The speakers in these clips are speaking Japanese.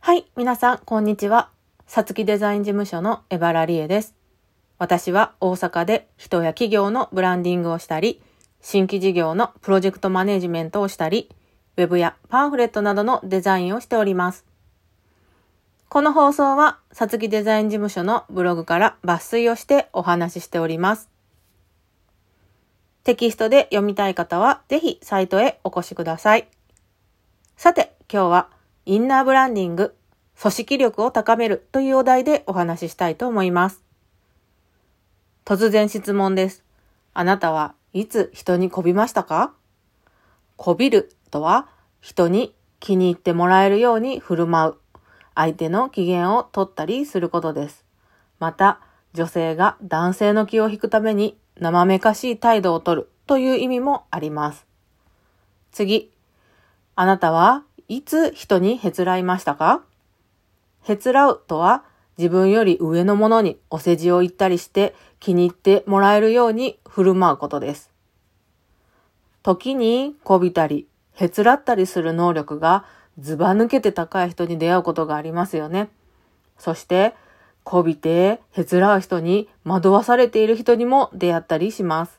はい、皆さん、こんにちは。さつきデザイン事務所のエバラリエです。私は大阪で人や企業のブランディングをしたり、新規事業のプロジェクトマネジメントをしたり、ウェブやパンフレットなどのデザインをしております。この放送は、さつきデザイン事務所のブログから抜粋をしてお話ししております。テキストで読みたい方は、ぜひサイトへお越しください。さて、今日は、インナーブランディング、組織力を高めるというお題でお話ししたいと思います。突然質問です。あなたはいつ人にこびましたか？こびるとは人に気に入ってもらえるように振る舞う。相手の機嫌を取ったりすることです。また、女性が男性の気を引くために生めかしい態度をとるという意味もあります。次。あなたはいつ人にへつらいましたか？へつらうとは自分より上の者にお世辞を言ったりして気に入ってもらえるように振る舞うことです。時にこびたり、へつらったりする能力がずば抜けて高い人に出会うことがありますよね。そして、こびて、へつらう人に惑わされている人にも出会ったりします。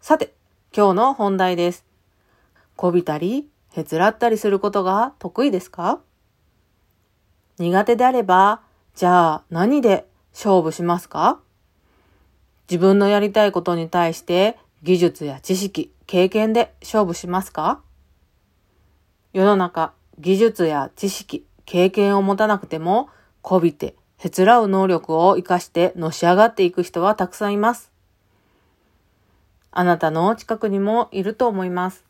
さて、今日の本題です。こびたり、へつらったりすることが得意ですか？苦手であれば、じゃあ何で勝負しますか？自分のやりたいことに対して技術や知識、経験で勝負しますか？世の中、技術や知識、経験を持たなくても、こびて、へつらう能力を活かしてのし上がっていく人はたくさんいます。あなたの近くにもいると思います。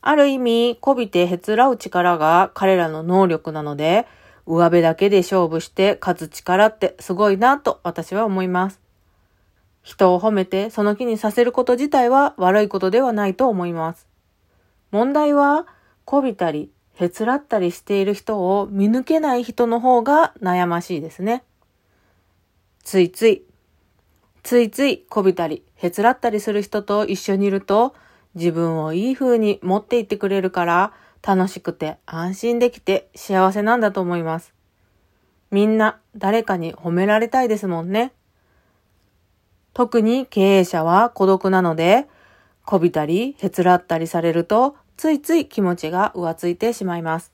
ある意味、こびてへつらう力が彼らの能力なので、上辺だけで勝負して勝つ力ってすごいなと私は思います。人を褒めてその気にさせること自体は悪いことではないと思います。問題は、こびたり、へつらったりしている人を見抜けない人の方が悩ましいですね。ついつい、ついついこびたり、へつらったりする人と一緒にいると、自分をいい風に持っていってくれるから楽しくて安心できて幸せなんだと思います。みんな誰かに褒められたいですもんね。特に経営者は孤独なので、こびたり、へつらったりされると、ついつい気持ちが浮ついてしまいます。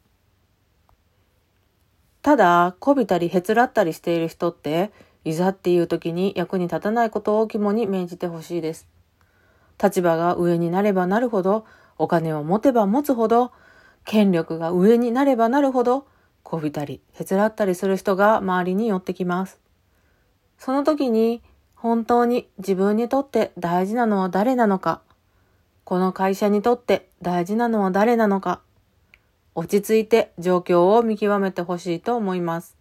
ただ、こびたりへつらったりしている人って、いざっていう時に役に立たないことを肝に銘じてほしいです。立場が上になればなるほど、お金を持てば持つほど、権力が上になればなるほど、こびたり、へつらったりする人が周りに寄ってきます。その時に、本当に自分にとって大事なのは誰なのか、この会社にとって大事なのは誰なのか、落ち着いて状況を見極めてほしいと思います。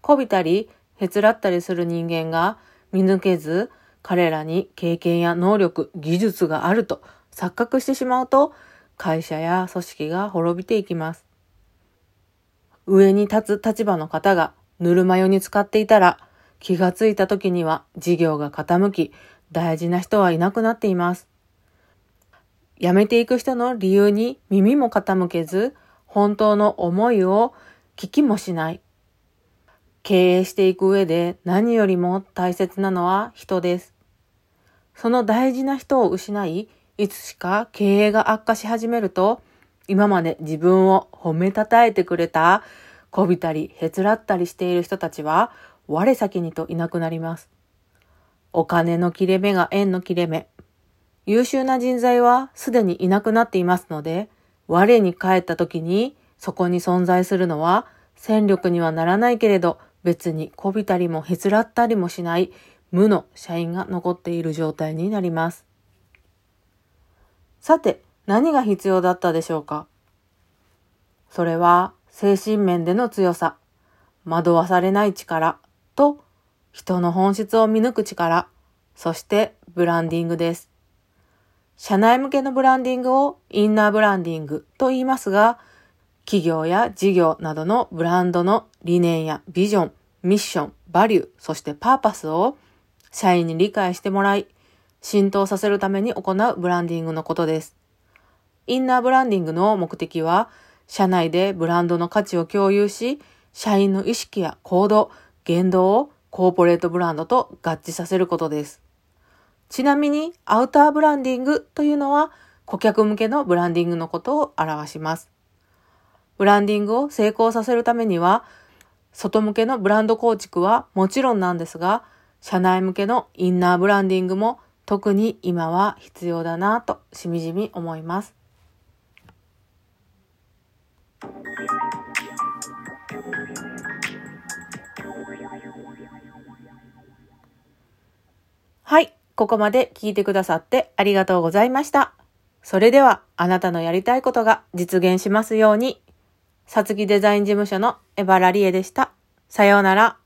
こびたり、へつらったりする人間が見抜けず、彼らに経験や能力、技術があると錯覚してしまうと、会社や組織が滅びていきます。上に立つ立場の方がぬるま湯に使っていたら、気がついた時には事業が傾き、大事な人はいなくなっています。辞めていく人の理由に耳も傾けず、本当の思いを聞きもしない。経営していく上で何よりも大切なのは人です。その大事な人を失い、いつしか経営が悪化し始めると、今まで自分を褒めたたえてくれた、こびたりへつらったりしている人たちは、我先にといなくなります。お金の切れ目が縁の切れ目。優秀な人材はすでにいなくなっていますので、我に帰った時にそこに存在するのは戦力にはならないけれど別にこびたりもへつらったりもしない無の社員が残っている状態になります。さて、何が必要だったでしょうか？それは精神面での強さ、惑わされない力と人の本質を見抜く力、そしてブランディングです。社内向けのブランディングをインナーブランディングと言いますが、企業や事業などのブランドの理念やビジョン、ミッション、バリュー、そしてパーパスを社員に理解してもらい、浸透させるために行うブランディングのことです。インナーブランディングの目的は、社内でブランドの価値を共有し、社員の意識や行動、言動をコーポレートブランドと合致させることです。ちなみに、アウターブランディングというのは、顧客向けのブランディングのことを表します。ブランディングを成功させるためには、外向けのブランド構築はもちろんなんですが、社内向けのインナーブランディングも特に今は必要だなとしみじみ思います。ここまで聞いてくださってありがとうございました。それでは、あなたのやりたいことが実現しますように。さつきデザイン事務所のエバラリエでした。さようなら。